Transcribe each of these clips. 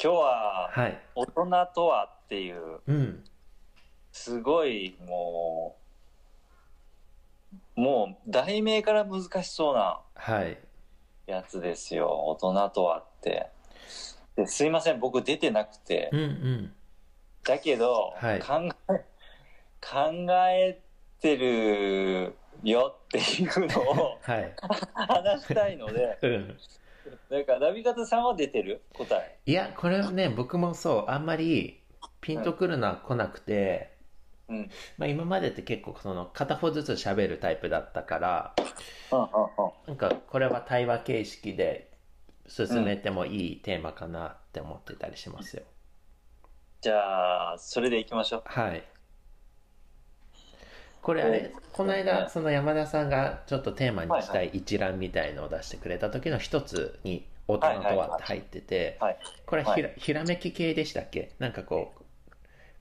今日は、はい。大人とはっていう、うん。すごい、もう、もう、題名から難しそうなはい。やつですよ。大人とはって。ですいません、僕出てなくて。うんうん。だけど、はい考え、考えてるよっていうのを はい。話したいので、うん。なんか、ラビカタさんは出てる？答え。いや、これはね、僕もそう、あんまりピンとくるのは来なくて、うん。まあ今までって結構その片方ずつ喋るタイプだったから。なんかこれは対話形式で進めてもいいテーマかなって思ってたりしますよ。じゃあ、それでいきましょう。はい。これあれ、この間、その山田さんがちょっとテーマにしたい一覧みたいのを出してくれた時の一つに、大人とはって入ってて、はい。これはひら,、ひらめき系でしたっけ？なんかこう、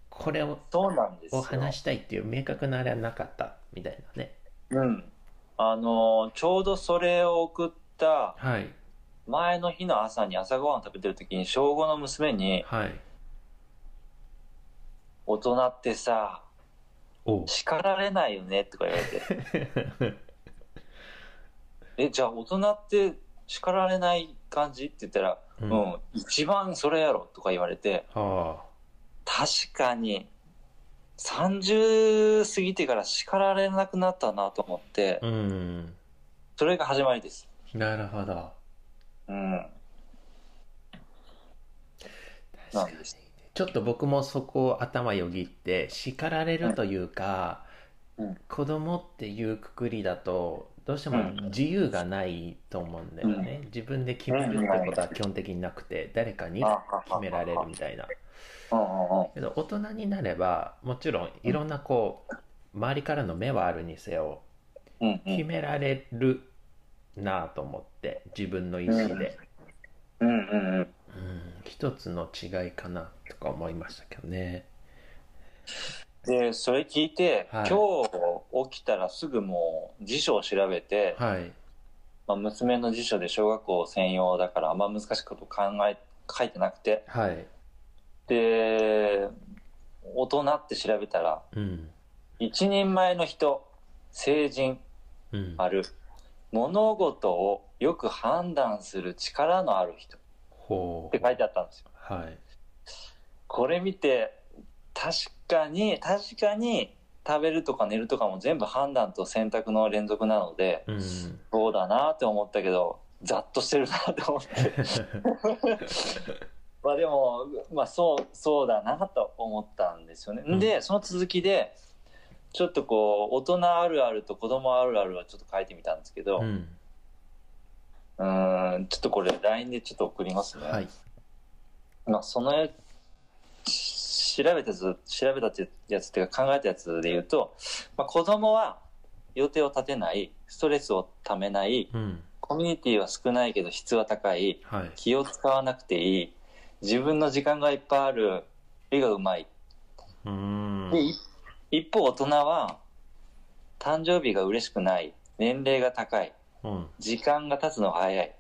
これをそうなんですよ。を話したいっていう明確なあれはなかったみたいなね。うん。あのー、ちょうどそれを送ったはい。前の日の朝に朝ごはん食べてる時に小5の娘に、はい。大人ってさ。叱られないよねとか言われて。え、じゃあ大人って叱られない感じって言ったら、ううんん、一番それやろとか言われて、は確かに、30過ぎてから叱られなくなったなと思ってあ。、うん。それが始まりです。なるほど。うん。なんです。ちょっと僕もそこを頭よぎって、叱られるというか、うん子供っていうくくりだと、どうしても自由がないと思うんだよね。自分で決めるってことは基本的になくて、誰かに決められるみたいな。うんうんうん。けど大人になれば、もちろんいろんなこう、周りからの目はあるにせよ、うんう決ん。められるなぁと思って、自分の意思で。うんうんうん。うん、一つの違いかなとか思いましたけどね。で、それ聞いて、はい今日起きたらすぐもう辞書を調べて、はい。まあ、娘の辞書で小学校専用だからあんま難しいこと考え、書いてなくて、はい。で、大人って調べたら、うん。一人前の人、成人、うん。ある、物事をよく判断する力のある人っほう。て書いてあったんですよ。はい。これ見て、確かに、確かに、食べるとか寝るとかも全部判断と選択の連続なので、うん。そうだなって思ったけど、ざっとしてるなって思って。まあでも、まあそう、そうだなと思ったんですよね。うんで、その続きで、ちょっとこう、大人あるあると子供あるあるはちょっと書いてみたんですけど、う。うんーん、ちょっとこれ LINE でちょっと送りますね。はい。まあそのや調べたやつ、調べたやつっていうか考えたやつで言うと、まあ子供は予定を立てない、ストレスをためない、うん。コミュニティは少ないけど質は高い、はい。気を使わなくていい、自分の時間がいっぱいある、絵がうまい。うーん。で、一一方大人は、誕生日が嬉しくない、年齢が高い、うん。時間が経つのが早い、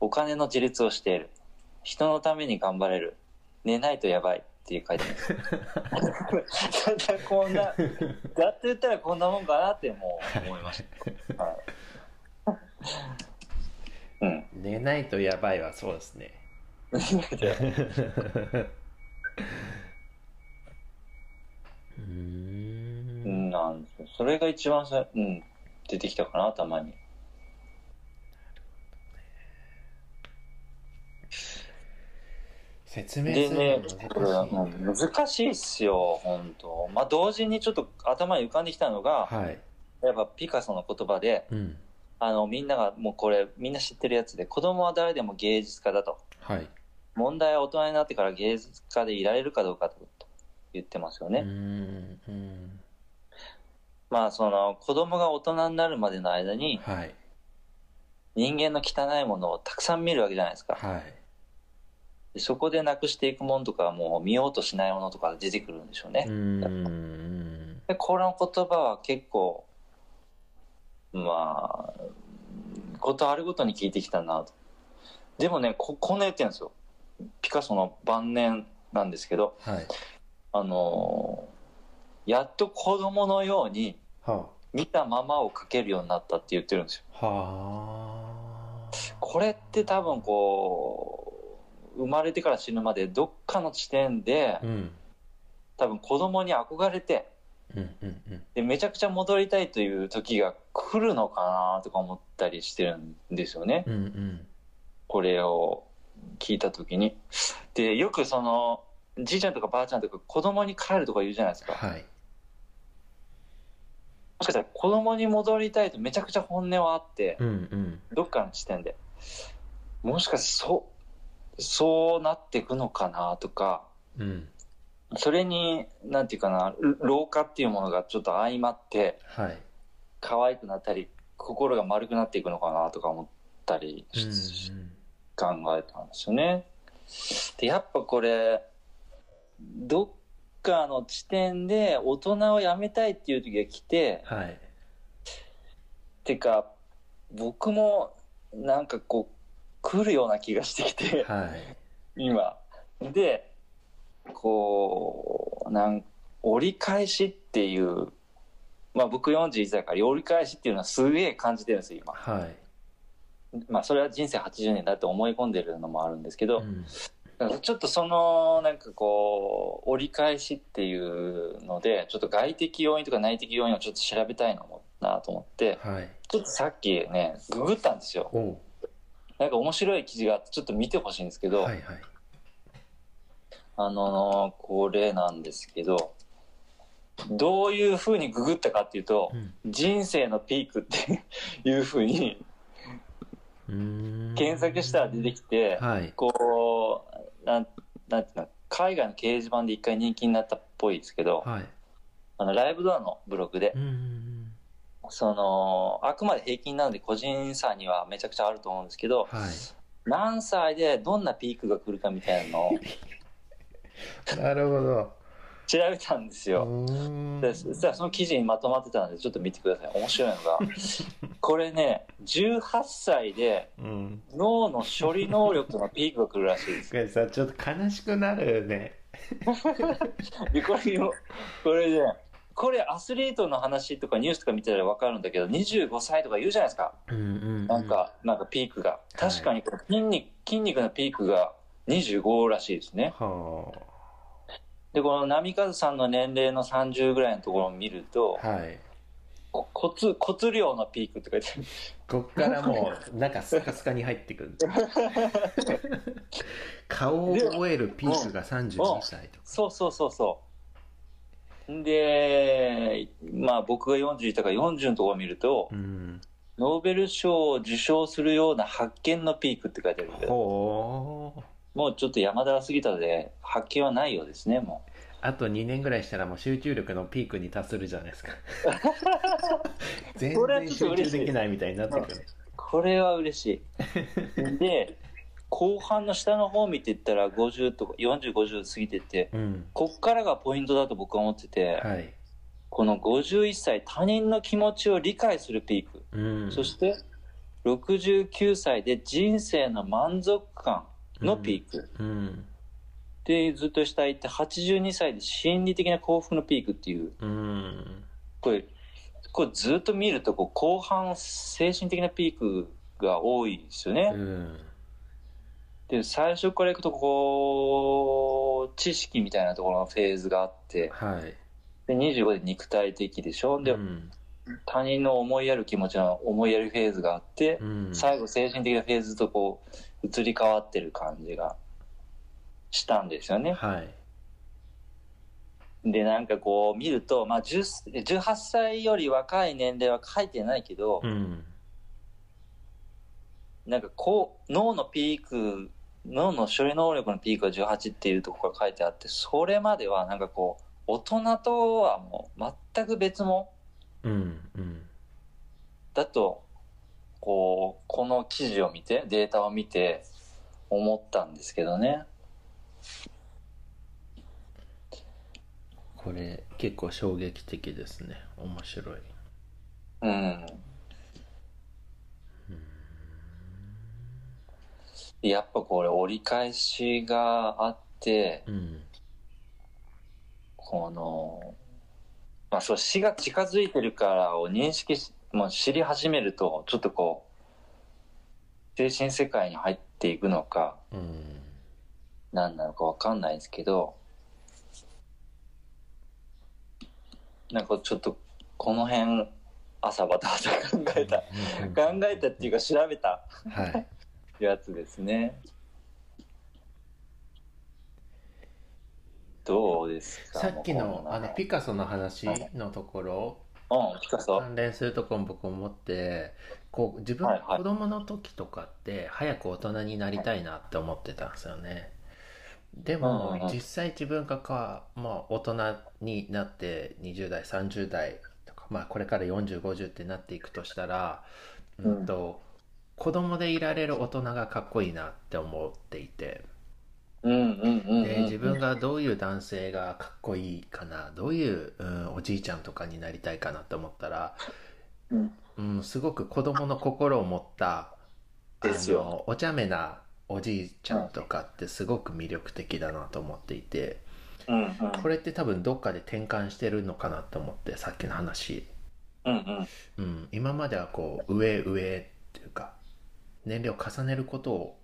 お金の自立をしている、人のために頑張れる、寝ないとやばいっていう書いてます。ただこんな、だって言ったらこんなもんかなってもう思いました。はい。うん。寝ないとやばいはそうですね。うーん。なんそれが一番さ、うん、出てきたかな、たまに。説明ですねるの、これは難しい。うん難しいっすよ、本当まあ、同時にちょっと頭に浮かんできたのが、はい。やっぱピカソの言葉で、うん。あの、みんながもうこれ、みんな知ってるやつで、子供は誰でも芸術家だと。はい。問題は大人になってから芸術家でいられるかどうかと言ってますよね。うーん。うん。まあ、その、子供が大人になるまでの間に、はい。人間の汚いものをたくさん見るわけじゃないですか。はい。でそこでなくしていくものとか、もう見ようとしないものとか出てくるんでしょうねう。で、この言葉は結構、まあ、ことあるごとに聞いてきたなと。でもね、こ、こんな言ってるんですよ。ピカソの晩年なんですけど、はい。あのーやっと子供のようには見たままを描けるようになったって言ってるんですよ。あ。はあ。これって多分こう、生まれてから死ぬまでどっかの地点でうん。多分子供に憧れて、うんうんうん。で、めちゃくちゃ戻りたいという時が来るのかなとか思ったりしてるんですよね。うんうん。これを聞いた時に。で、よくその、じいちゃんとかばあちゃんとか子供に帰るとか言うじゃないですか。はい。もしかしたら子供に戻りたいとめちゃくちゃ本音はあって、うんうん。どっかの地点で。もしかしてそう、そうなっていくのかなとか、うん。それに、なんていうかな、老化っていうものがちょっと相まって、はい。可愛くなったり、心が丸くなっていくのかなとか思ったりうんしうん。考えたんですよね。で、やっぱこれ、どっかの地点で大人を辞めたいっていう時が来て、はい。てか、僕もなんかこう、来るような気がしてきて、はい。今。で、こう、なん、折り返しっていう、まあ僕41歳から折り返しっていうのはすげえ感じてるんですよ、今。はい。まあそれは人生80年だって思い込んでるのもあるんですけど、うんちょっとその、なんかこう、折り返しっていうので、ちょっと外的要因とか内的要因をちょっと調べたいのなと思って、はい。ちょっとさっきね、ググったんですよ。なんか面白い記事があって、ちょっと見てほしいんですけど、はいはい。あの、これなんですけど、どういう風にググったかっていうとう、ん人生のピークっていう風にうーん。検索したら出てきて、はい。こう、なん、なんていうの、海外の掲示板で一回人気になったっぽいですけど、はい。あの、ライブドアのブログでう、ん。その、あくまで平均なので個人差にはめちゃくちゃあると思うんですけど、はい。何歳でどんなピークが来るかみたいなのを なるほど。調べたんですよ。でそしたらその記事にまとまってたのでちょっと見てください面白いのが これね18歳でうん。脳の処理能力のピークが来るらしいですさ、ちょっと悲しくなるね。でこれをこれねこれアスリートの話とかニュースとか見てたら分かるんだけど25歳とか言うじゃないですかうんうん。なんか、なんかピークが確かに筋肉筋肉のピークが25らしいですねはでこの波数さんの年齢の30ぐらいのところを見るとあ。はい。こ骨骨量のピークって書いてあるこっからもう、なんかスカスカに入ってくる。顔を覚えるピークが32歳とか。そうそうそうそう。で、まあ僕が40いたから40のところを見ると、うん。ノーベル賞を受賞するような発見のピークって書いてあるけど。もうちょっと山田らすぎたので、発見はないようですね、もあと2年ぐらいしたらもう集中力のピークに達するじゃないですか。全これは然集中できないみたいになってくる。う。これは嬉しい。で、後半の下の方見ていったら50とか40、50過ぎてて、うん。こっからがポイントだと僕は思ってて、はい。この51歳、他人の気持ちを理解するピーク。うん。そして、69歳で人生の満足感のピーク。うん。で、ずっと下行って、82歳で心理的な幸福のピークっていう、うん。これ、これずっと見ると、こう、後半、精神的なピークが多いですよね。うん。で、最初から行くと、こう、知識みたいなところのフェーズがあって、はい。で、25で肉体的でしょ？でう、ん。他人の思いやる気持ちの思いやるフェーズがあって、うん。最後精神的なフェーズとこう移り変わってる感じがしたんですよね。はい。でなんかこう見ると、まあ、10 18歳より若い年齢は書いてないけど、うん。なんかこう脳のピーク脳の処理能力のピークが18っていうところが書いてあってそれまではなんかこう大人とはもう全く別物うん。うん。だとこうこの記事を見てデータを見て思ったんですけどね。これ結構衝撃的ですね。面白い。うん。やっぱこれ折り返しがあって、うんこの、まあそう死が近づいてるからを認識し、まあ、知り始めると、ちょっとこう、精神世界に入っていくのか、うん何なのかわかんないですけど、なんかちょっとこの辺朝バタバタ考えた、考えたっていうか調べた。はいやつですね。どうですかさっきのあのピカソの話のところ。うん、ピカソ。関連するところ僕思ってこう自分はいはい。子供の時とかって早く大人になりたいなって思ってたんですよね。でうんうんうん。も実際自分がか、まあ、大人になって20代30代とか、まあ、これから4050ってなっていくとしたら、うんと子供でいられる大人がかっこいいなって思っていて。うんうんうんうん。で自分がどういう男性がかっこいいかなどういう、うん、おじいちゃんとかになりたいかなって思ったら、うん。うん、すごく子供の心を持ったあですよ。のお茶目なおじいちゃんとかってすごく魅力的だなと思っていて。うんうん。これって多分どっかで転換してるのかなと思ってさっきの話、うんうん。うん、今まではこう上上っていうか年齢を重ねることを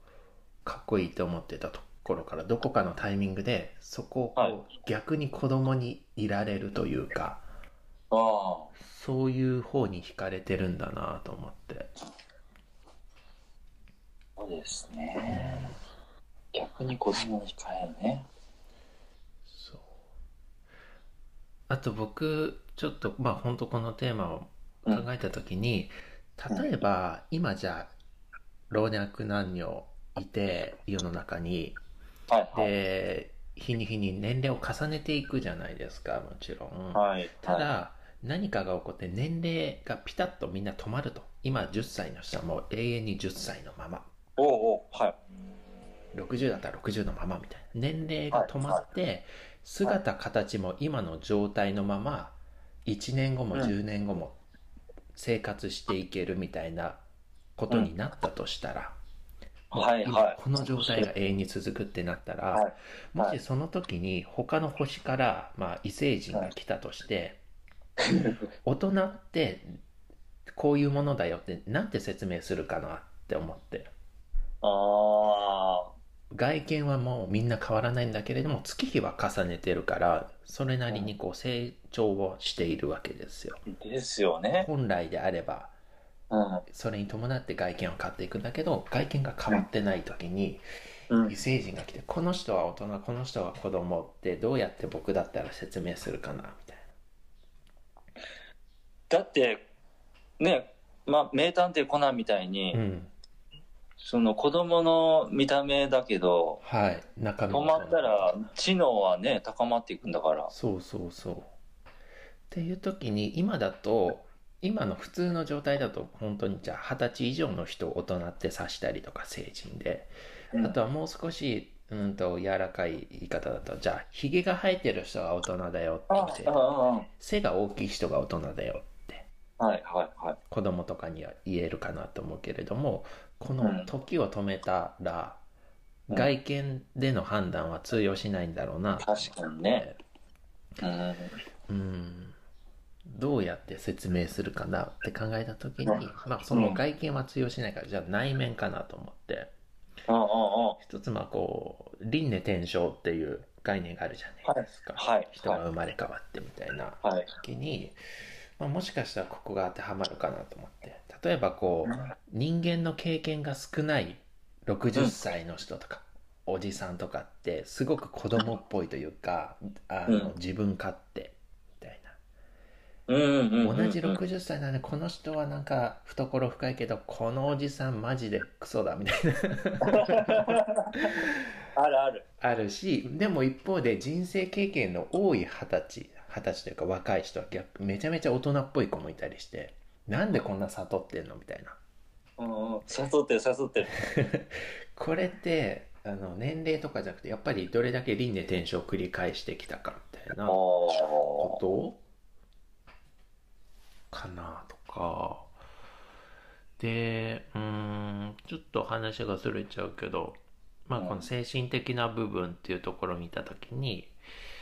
かっこいいと思ってたところからどこかのタイミングでそこを逆に子供にいられるというかああ。そういう方に惹かれてるんだなと思って。そうですね。逆に子供に控えるね。そう。あと僕ちょっとまあ本当このテーマを考えた時に、例えば今じゃあ老若男女いて世の中に。はいはい。で日に日に年齢を重ねていくじゃないですかもちろん、はいただ、何かが起こって年齢がピタッとみんな止まると。今10歳の人はもう永遠に10歳のまま。おうおうはい。60だったら60のままみたいな。年齢が止まって、姿形も今の状態のまま1年後もうん10年後も生活していけるみたいなことになったとしたら、もう今はいはい。この状態が永遠に続くってなったら、はいもしその時に他の星から、まあ、異星人が来たとして、大人ってこういうものだよってなんて説明するかなって思って。ああ外見はもうみんな変わらないんだけれども月日は重ねてるからそれなりにこう成長をしているわけですよ。ですよね。本来であれば。うんそれに伴って外見は変わっていくんだけど外見が変わってない時にうん。異星人が来てこの人は大人この人は子供ってどうやって僕だったら説明するかなみたいだってねまあ名探偵コナンみたいに、なうん。その子供の見た目だけどはい中身も止まったら知能はね高まっていくんだから。そうそうそう。っていう時に今だと今の普通の状態だと本当にじゃあ二十歳以上の人を大人って指したりとか成人でうん。あとはもう少しうんと柔らかい言い方だとじゃあひげが生えてる人が大人だよあって背が大きい人が大人だよって。はいはいはい。子供とかには言えるかなと思うけれどもこのうん時を止めたらうん。外見での判断は通用しないんだろうな確かにね。うん。うんどうやって説明するかなって考えた時にうん。まあその外見は通用しないからじゃあ内面かなと思って。一つまあこう輪廻転生っていう概念があるじゃないですか。はい。人が生まれ変わってみたいなはい。時に、まあ、もしかしたらここが当てはまるかなと思って。例えばこう人間の経験が少ない60歳の人とか、おじさんとかってすごく子供っぽいというかあの、うん。自分勝手うんうんうんうん。な同じ60歳なんでこの人はなんか懐深いけどこのおじさんマジでクソだみたいな。あるある。あるしでも一方で人生経験の多い二十歳二十歳というか若い人は逆めちゃめちゃ大人っぽい子もいたりしてなんでこんな悟ってんのみたいな。うんうん。誘ってる誘ってる。これってあの年齢とかじゃなくてやっぱりどれだけ輪廻転生を繰り返してきたかみたいなおこと？かなとか。でうーんちょっと話がずれちゃうけど、まあ、うん。この精神的な部分っていうところを見た時に、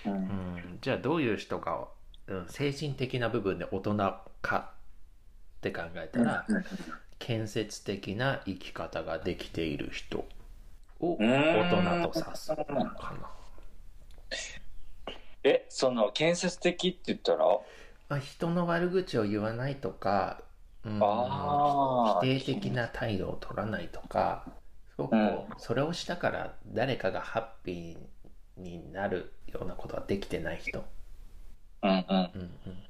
うん。うん、じゃあどういう人が、うん、精神的な部分で大人かって考えたら、建設的な生き方ができている人を大人と指すかな。えその建設的って言ったら？まあ、人の悪口を言わないとか、うん、否定的な態度を取らないとかすごくこうそれをしたから誰かがハッピーになるようなことができてない人、うんうん。うんうん、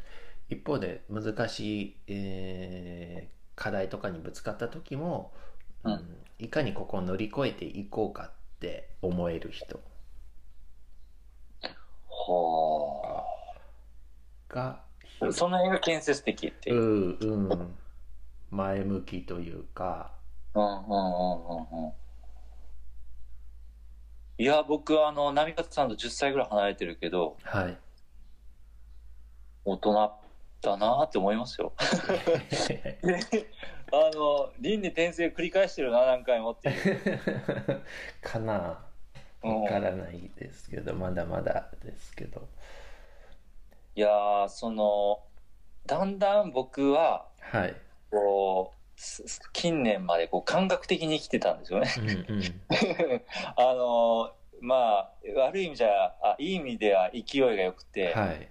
一方で難しい、えー課題とかにぶつかった時も、うんいかにここを乗り越えていこうかって思える人。はがあその辺が建設的っていう。う、んうん。前向きというか。うんうんうんうんうん。いや僕はあの波方さんと10歳ぐらい離れてるけどはい。大人だなって思いますよ。あの輪廻転生繰り返してるな何回もっていう、かな。うん。わからないですけど、まだまだですけどいやーそのだんだん僕ははい。こうす近年までこう感覚的に生きてたんですよね。うんうん。あのまあ悪い意味じゃあいい意味では勢いが良くて、はい。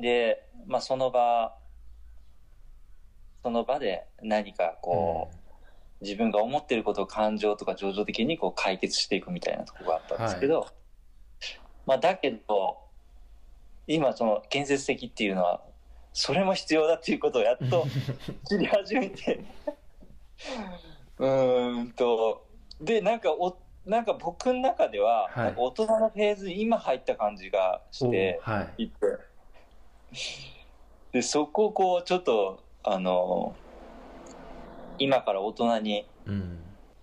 で、まあ、その場その場で何かこう、自分が思ってることを感情とか情緒的にこう解決していくみたいなところがあったんですけど、まあだけど今その建設的っていうのはそれも必要だっていうことをやっと 知り始めて。うーんと。でなんかおなんか僕の中では、はい。大人のフェーズに今入った感じがしておはい。いて。でそこをこうちょっとあの今から大人にうん。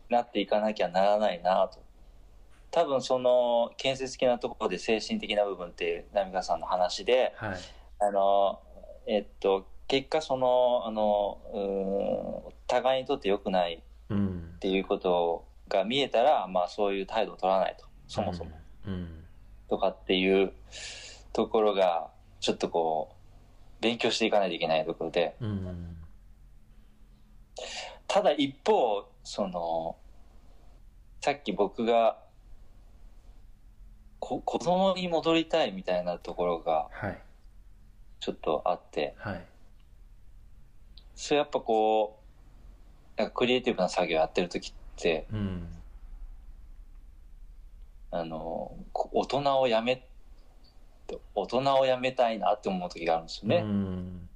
なっていかなきゃならないなと多分その建設的なところで精神的な部分って波川さんの話ではい。あのえっと結果そのあのうーん互いにとって良くないうんっていうことが見えたらまあそういう態度を取らないとそもそも、うん。とかっていうところがちょっとこう勉強していかないといけないところで。うん。ただ一方そのさっき僕がこ子供に戻りたいみたいなところがはい。ちょっとあって。はい。それやっぱこうなんかクリエイティブな作業やってる時ってうん。あのこ大人をやめ大人をやめたいなって思う時があるんですよね。うん。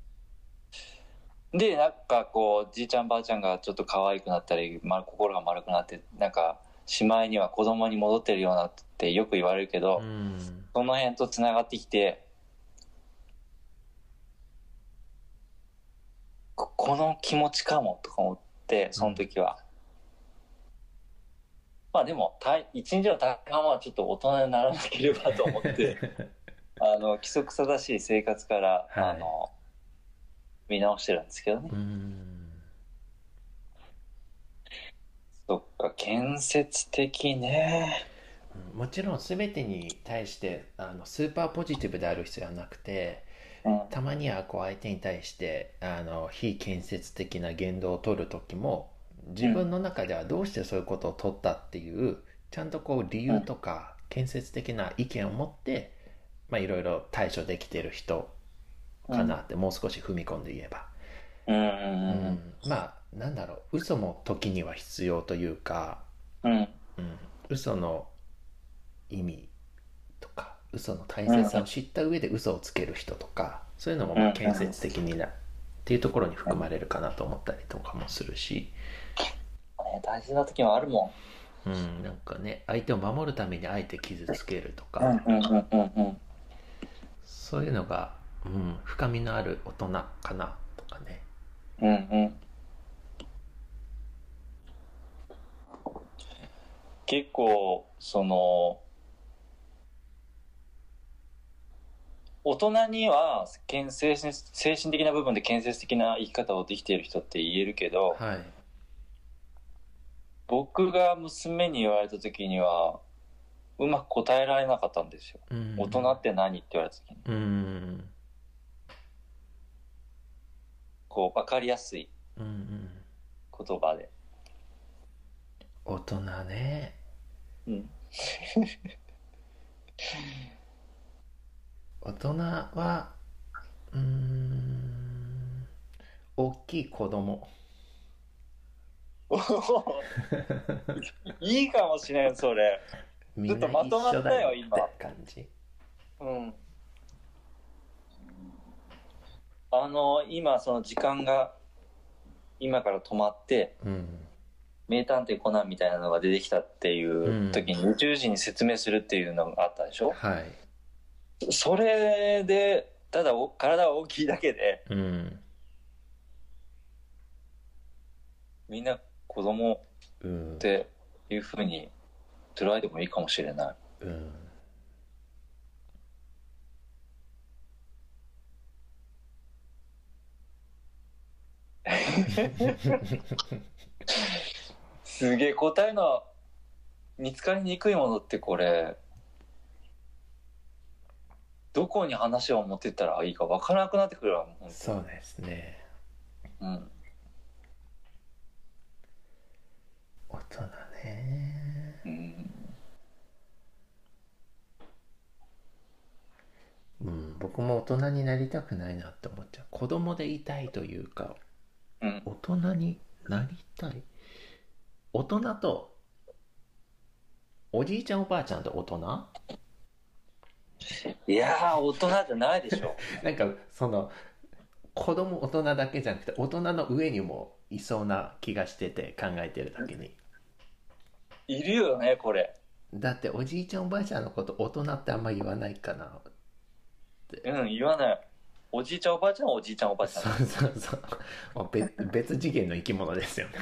でなんかこうじいちゃんばあちゃんがちょっと可愛くなったり、ま、心が丸くなってなんかしまいには子供に戻ってるようなってよく言われるけど、うん。その辺とつながってきてここの気持ちかもとか思ってその時は、まあでも大一日の大半はちょっと大人にならなければと思って あの規則正しい生活から、はい。あの見直してるんですけどね。うんそっか建設的ね。もちろん全てに対してあのスーパーポジティブである必要はなくてうん。たまにはこう相手に対してあの非建設的な言動を取る時も自分の中ではどうしてそういうことを取ったっていうちゃんとこう理由とか建設的な意見を持ってまあいろいろ対処できてる人かなって、もう少し踏み込んで言えば、ううんうんん。まあなんだろう嘘も時には必要というか、うん。うん。うん、嘘の意味とか嘘の大切さを知った上で嘘をつける人とかそういうのもまあ建設的になっていうところに含まれるかなと思ったりとかもするし、ね大事な時もあるもうん、なんかね相手を守るためにあえて傷つけるとか、んうんうんうんうんうん。そういうのが、うん、深みのある大人かなとかね。うんうん結構その大人には建精神精神的な部分で建設的な生き方をできている人って言えるけどはい。僕が娘に言われた時には、うまく答えられなかったんですよ。うん大人って何って言われた時に。うんこう、わかりやすい言葉で。大人ねうん。大人はうーん大きい子供 いいかもしれん、それ。ちょっとまとまったよ一緒だって感じうん。あの、今、その時間が、今から止まって、うん名探偵コナンみたいなのが出てきたっていう時に宇宙人に説明するっていうのがあったでしょ、はい。それで、ただお体が大きいだけで、うん。みんな子供うんっていうふうに捉えてもいいかもしれない。うん すげえ答えの見つかりにくいものってこれ、どこに話を持ってったらいいかわからなくなってくるわ、本そうですね当うん。大人ねうん。うん僕も大人になりたくないなって思っちゃう子供でいたいというかうん。大人になりたい大人とおじいちゃんおばあちゃんと大人？いやー、大人じゃないでしょ。なんかその子供大人だけじゃなくて大人の上にもいそうな気がしてて考えてる時にいるよね、これ。だっておじいちゃんおばあちゃんのこと大人ってあんま言わないかなうん、言わない。おじいちゃんおばあちゃんはおじいちゃんおばあちゃんそ。うそうそうもう別別次元の生き物ですよね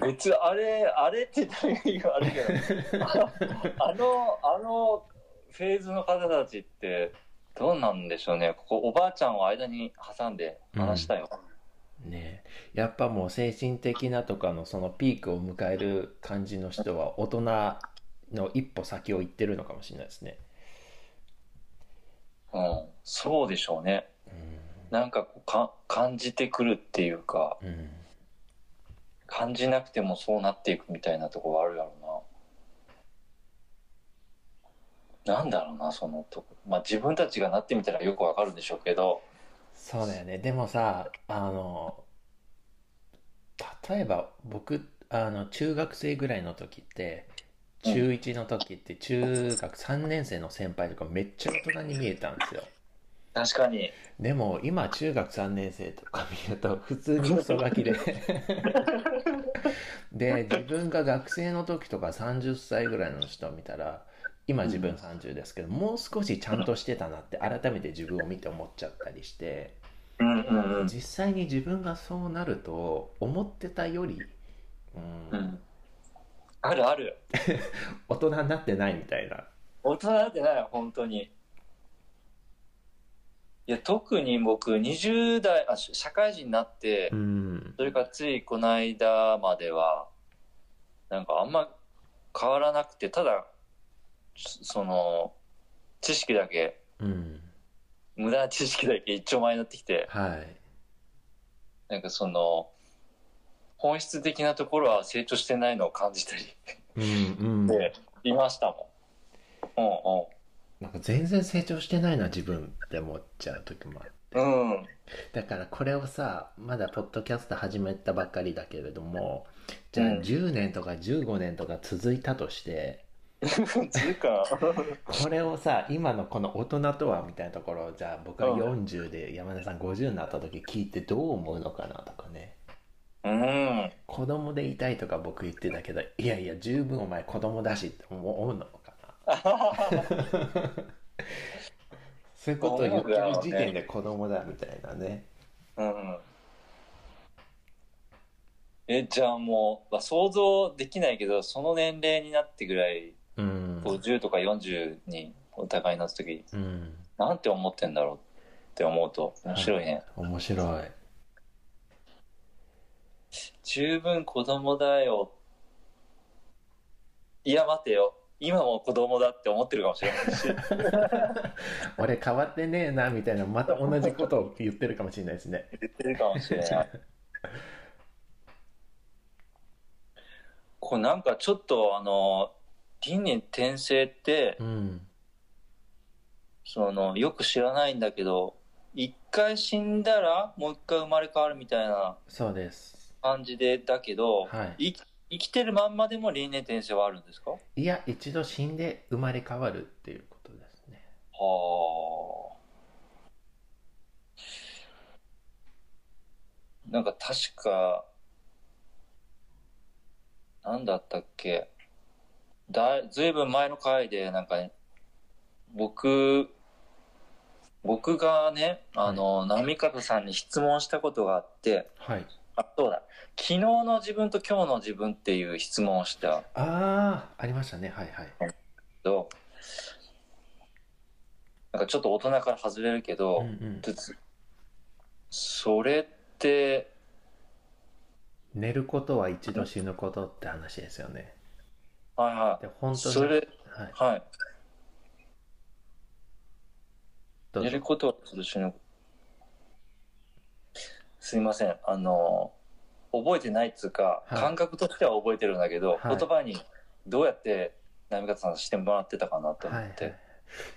別、あれ、あれって言ったら言われるけど、ああの、あのフェーズの方たちって、どうなんでしょうね。ここ、おばあちゃんを間に挟んで話したよ。ねやっぱもう精神的なとかのそのピークを迎える感じの人は大人の一歩先を行ってるのかもしれないですねうん、そうでしょうね。なんかこうか感じてくるっていうか、うん、うん、感じなくてもそうなっていくみたいなところあるやろうな。なんだろうな、そのとこ。まあ自分たちがなってみたらよくわかるんでしょうけど、そうだよねでもさあの例えば僕あの中学生ぐらいの時って中1の時って中学3年生の先輩とかめっちゃ大人に見えたんですよ確かに。でも今中学3年生とか見ると普通にクソガキで で自分が学生の時とか30歳ぐらいの人を見たら今自分30ですけどもう少しちゃんとしてたなって改めて自分を見て思っちゃったりしてうんうんうん。実際に自分がそうなると思ってたより、うんうん。あるある。大人になってないみたいな大人だってない、本当に。いや、特に僕、20代、あ、し社会人になって、うんそれからついこの間までは、なんかあんま変わらなくて、ただ、そその、知識だけ、うん無駄な知識だけ一丁前になってきて、はいなんかその、本質的なところは成長してないのを感じたり。うんうん。で、いましたもん。なんか全然成長してないな自分って思っちゃう時もあるうんうん。うん。だからこれをさまだポッドキャスト始めたばっかりだけれどもじゃあうん。10年とか15年とか続いたとして、これをさ今のこの大人とはみたいなところをじゃあ僕がうん。40で山田さん50になった時聞いてどう思うのかなとかねうん。子供でいたいとか僕言ってたけどいやいや十分お前子供だしって思うのかな？そういうことを言ってる時点で子供だみたいなねうん。え、じゃあもう、まあ、想像できないけど、その年齢になってぐらい、うん50とか40にお互いになった時、うんなんて思ってんだろうって思うと面白いね。面白い十分子供だよ。いや、待てよ。今も子供だって思ってるかもしれないし。俺変わってねえなみたいなまた同じことを言ってるかもしれないですね言ってるかもしれない。これなんかちょっとあの、輪廻転生ってう、んその、よく知らないんだけど、一回死んだらもう一回生まれ変わるみたいなそうです感じで、だけど、はい。生き生きてるまんまでも輪廻転生はあるんですか？いや一度死んで生まれ変わるっていうことですね。はあ。なんか確か、なんだったっけ？だい、ずいぶん前の回で、なんかね、僕、僕がね、あの、波方さんに質問したことがあって、はいあ、そうだ？昨日の自分と今日の自分っていう質問をしたああありましたねはいはいけど、なんかちょっと大人から外れるけど、うんうんそれって、寝ることは一度死ぬことって話ですよねはいはで本い。当にそれ、はいはい。寝ることはちょっと死ぬ。すいません。あの、覚えてないっつうか、はい感覚としては覚えてるんだけど、はい言葉にどうやって波方さんしてもらってたかなと思って。はいはい、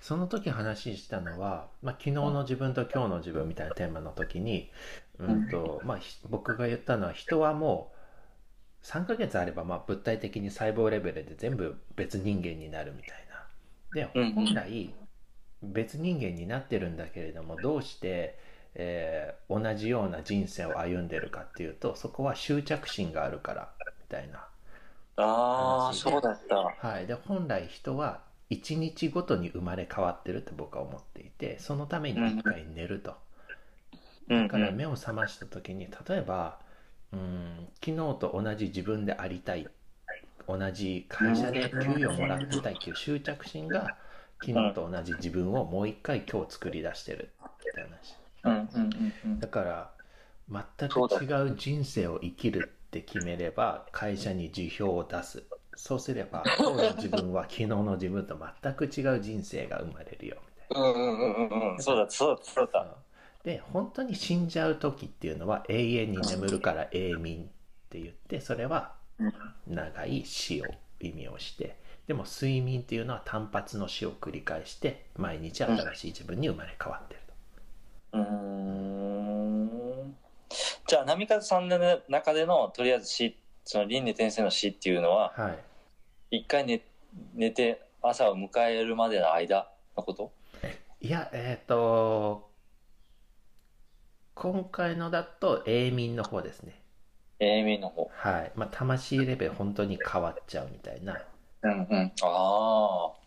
その時話したのは、まあ、昨日の自分と今日の自分みたいなテーマの時に、うんとまあ、ひ僕が言ったのは人はもう3ヶ月あればまあ物体的に細胞レベルで全部別人間になるみたいな。でうんうん本来別人間になってるんだけれどもどうして、えー同じような人生を歩んでるかっていうとそこは執着心があるからみたいな。ああ、そうだった。はい、で本来人は1日ごとに生まれ変わってるって僕は思っていてそのために1回寝ると、うん、だから目を覚ました時に例えばうん昨日と同じ自分でありたい同じ会社で給与をもらってたいっていう執着心が昨日と同じ自分をもう一回今日作り出してるって話だから全く違う人生を生きるって決めれば会社に辞表を出す。そうすれば今日の自分は昨日の自分と全く違う人生が生まれるよみたいうんうんうんうんうん。そうだそうだそうだ。で本当に死んじゃう時っていうのは永遠に眠るから永眠って言ってそれはた。長い死を意味をしてでも睡眠っていうのは単発の死を繰り返して毎日新しい自分に生まれ変わってるとうーんじゃあ波風さんの中でのとりあえず死その輪廻転生の死っていうのははい一回寝寝て朝を迎えるまでの間のこと？いや、えっ、と、今回のだと永眠の方ですね。永眠の方はい。まあ、魂レベル本当に変わっちゃうみたいな。うんうんああ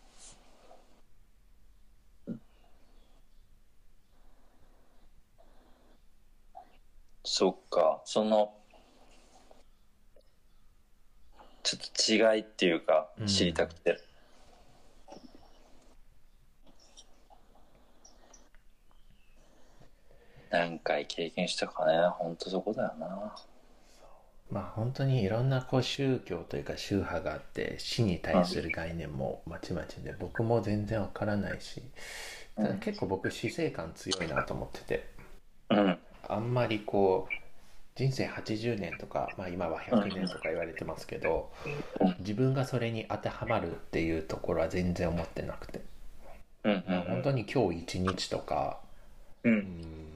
そっか。そのちょっと違いっていうかうん。知りたくて、何回経験したかね。ほんとそこだよな。まあ、本当にいろんなこう宗教というか宗派があって、死に対する概念もまちまちで、僕も全然わからないし、ただ結構僕死生観強いなと思ってて、うんあんまりこう、人生80年とか、まあ今は100年とか言われてますけど、自分がそれに当てはまるっていうところは全然思ってなくて、うんうん本当に今日一日とか、うん。うん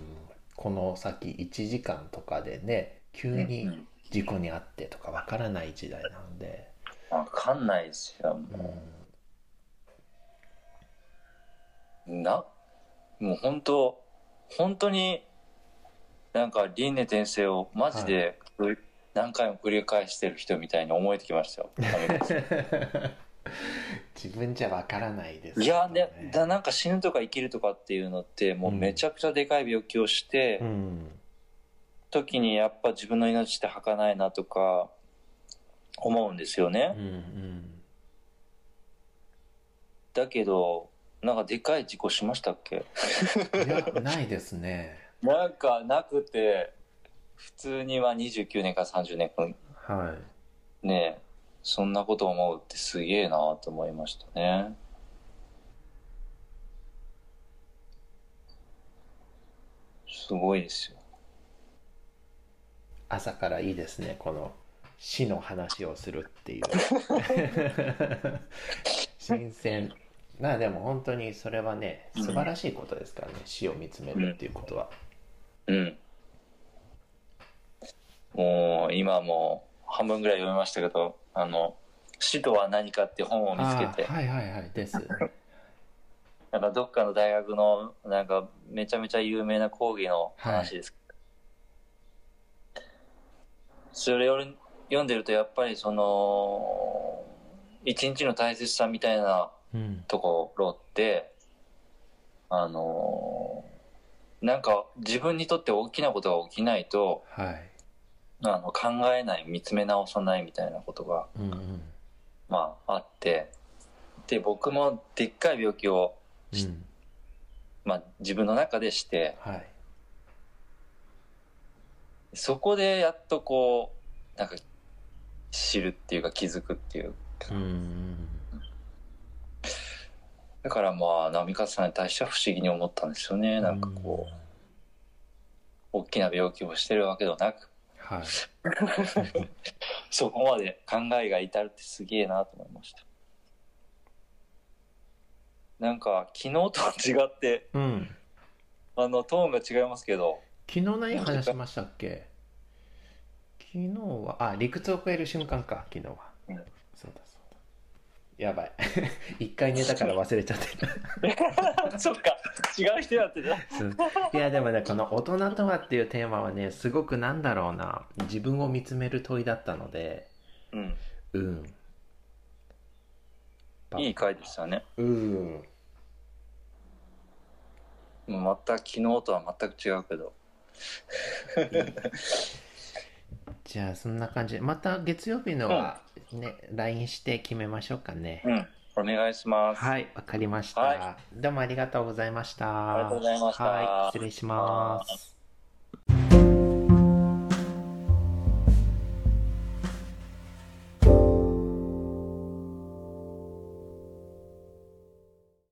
この先1時間とかでね急に事故に遭ってとかわからない時代なので、わかんないですよう。ん。もうなもう本当本当になんか輪廻転生をマジで何回も繰り返してる人みたいに思えてきましたよ。自分じゃわからないですいやねだなんか死ぬとか生きるとかっていうのってもうめちゃくちゃでかい病気をして、うん。時にやっぱ自分の命って儚いなとか思うんですよね。うんうん。だけどなんかでかい事故しましたっけ？いやないですねなんかなくて普通には29年から30年間はい。ねえそんなこと思うってすげえなと思いましたね。すごいですよ。朝からいいですね、この死の話をするっていう。新鮮。まあでも本当にそれはね、素晴らしいことですからね、死を見つめるっていうことは。うん。もう今もう半分ぐらい読みましたけど、あの、死とは何かって本を見つけてあ、はいはいはい、です。なんかどっかの大学のなんかめちゃめちゃ有名な講義の話です。それを読んでるとやっぱりその、一日の大切さみたいなうん。ところって、あのなんか自分にとって大きなことが起きないと、はい。あの考えない、見つめ直さないみたいなことが、うんうん。まああって、で、僕もでっかい病気を、うん。まあ自分の中でして、はい。そこでやっとこう、なんか知るっていうか気づくっていう。うんうん。だからまあ、波勝さんに対しては不思議に思ったんですよね。なんかこう、大きな病気をしてるわけではなく、はい。そこまで考えが至るってすげえなと思いました。なんか、昨日と違って、うん。あの、トーンが違いますけど、昨日何話しましたっけ？昨日は、あ、理屈を超える瞬間か、昨日は。うんそうだそうだ。やばい。一回寝たから忘れちゃってる。そっか、違う人やってた。いやでもねこの「大人とは」っていうテーマはねすごくなんだろうな自分を見つめる問いだったのでうん。うんいい回でしたね。うんまた昨日とは全く違うけど。じゃあそんな感じでまた月曜日のはね、LINE して決めましょうかね、うん。お願いします。はいわかりました、はどうもありがとうございました。ありがとうございました。はい失礼します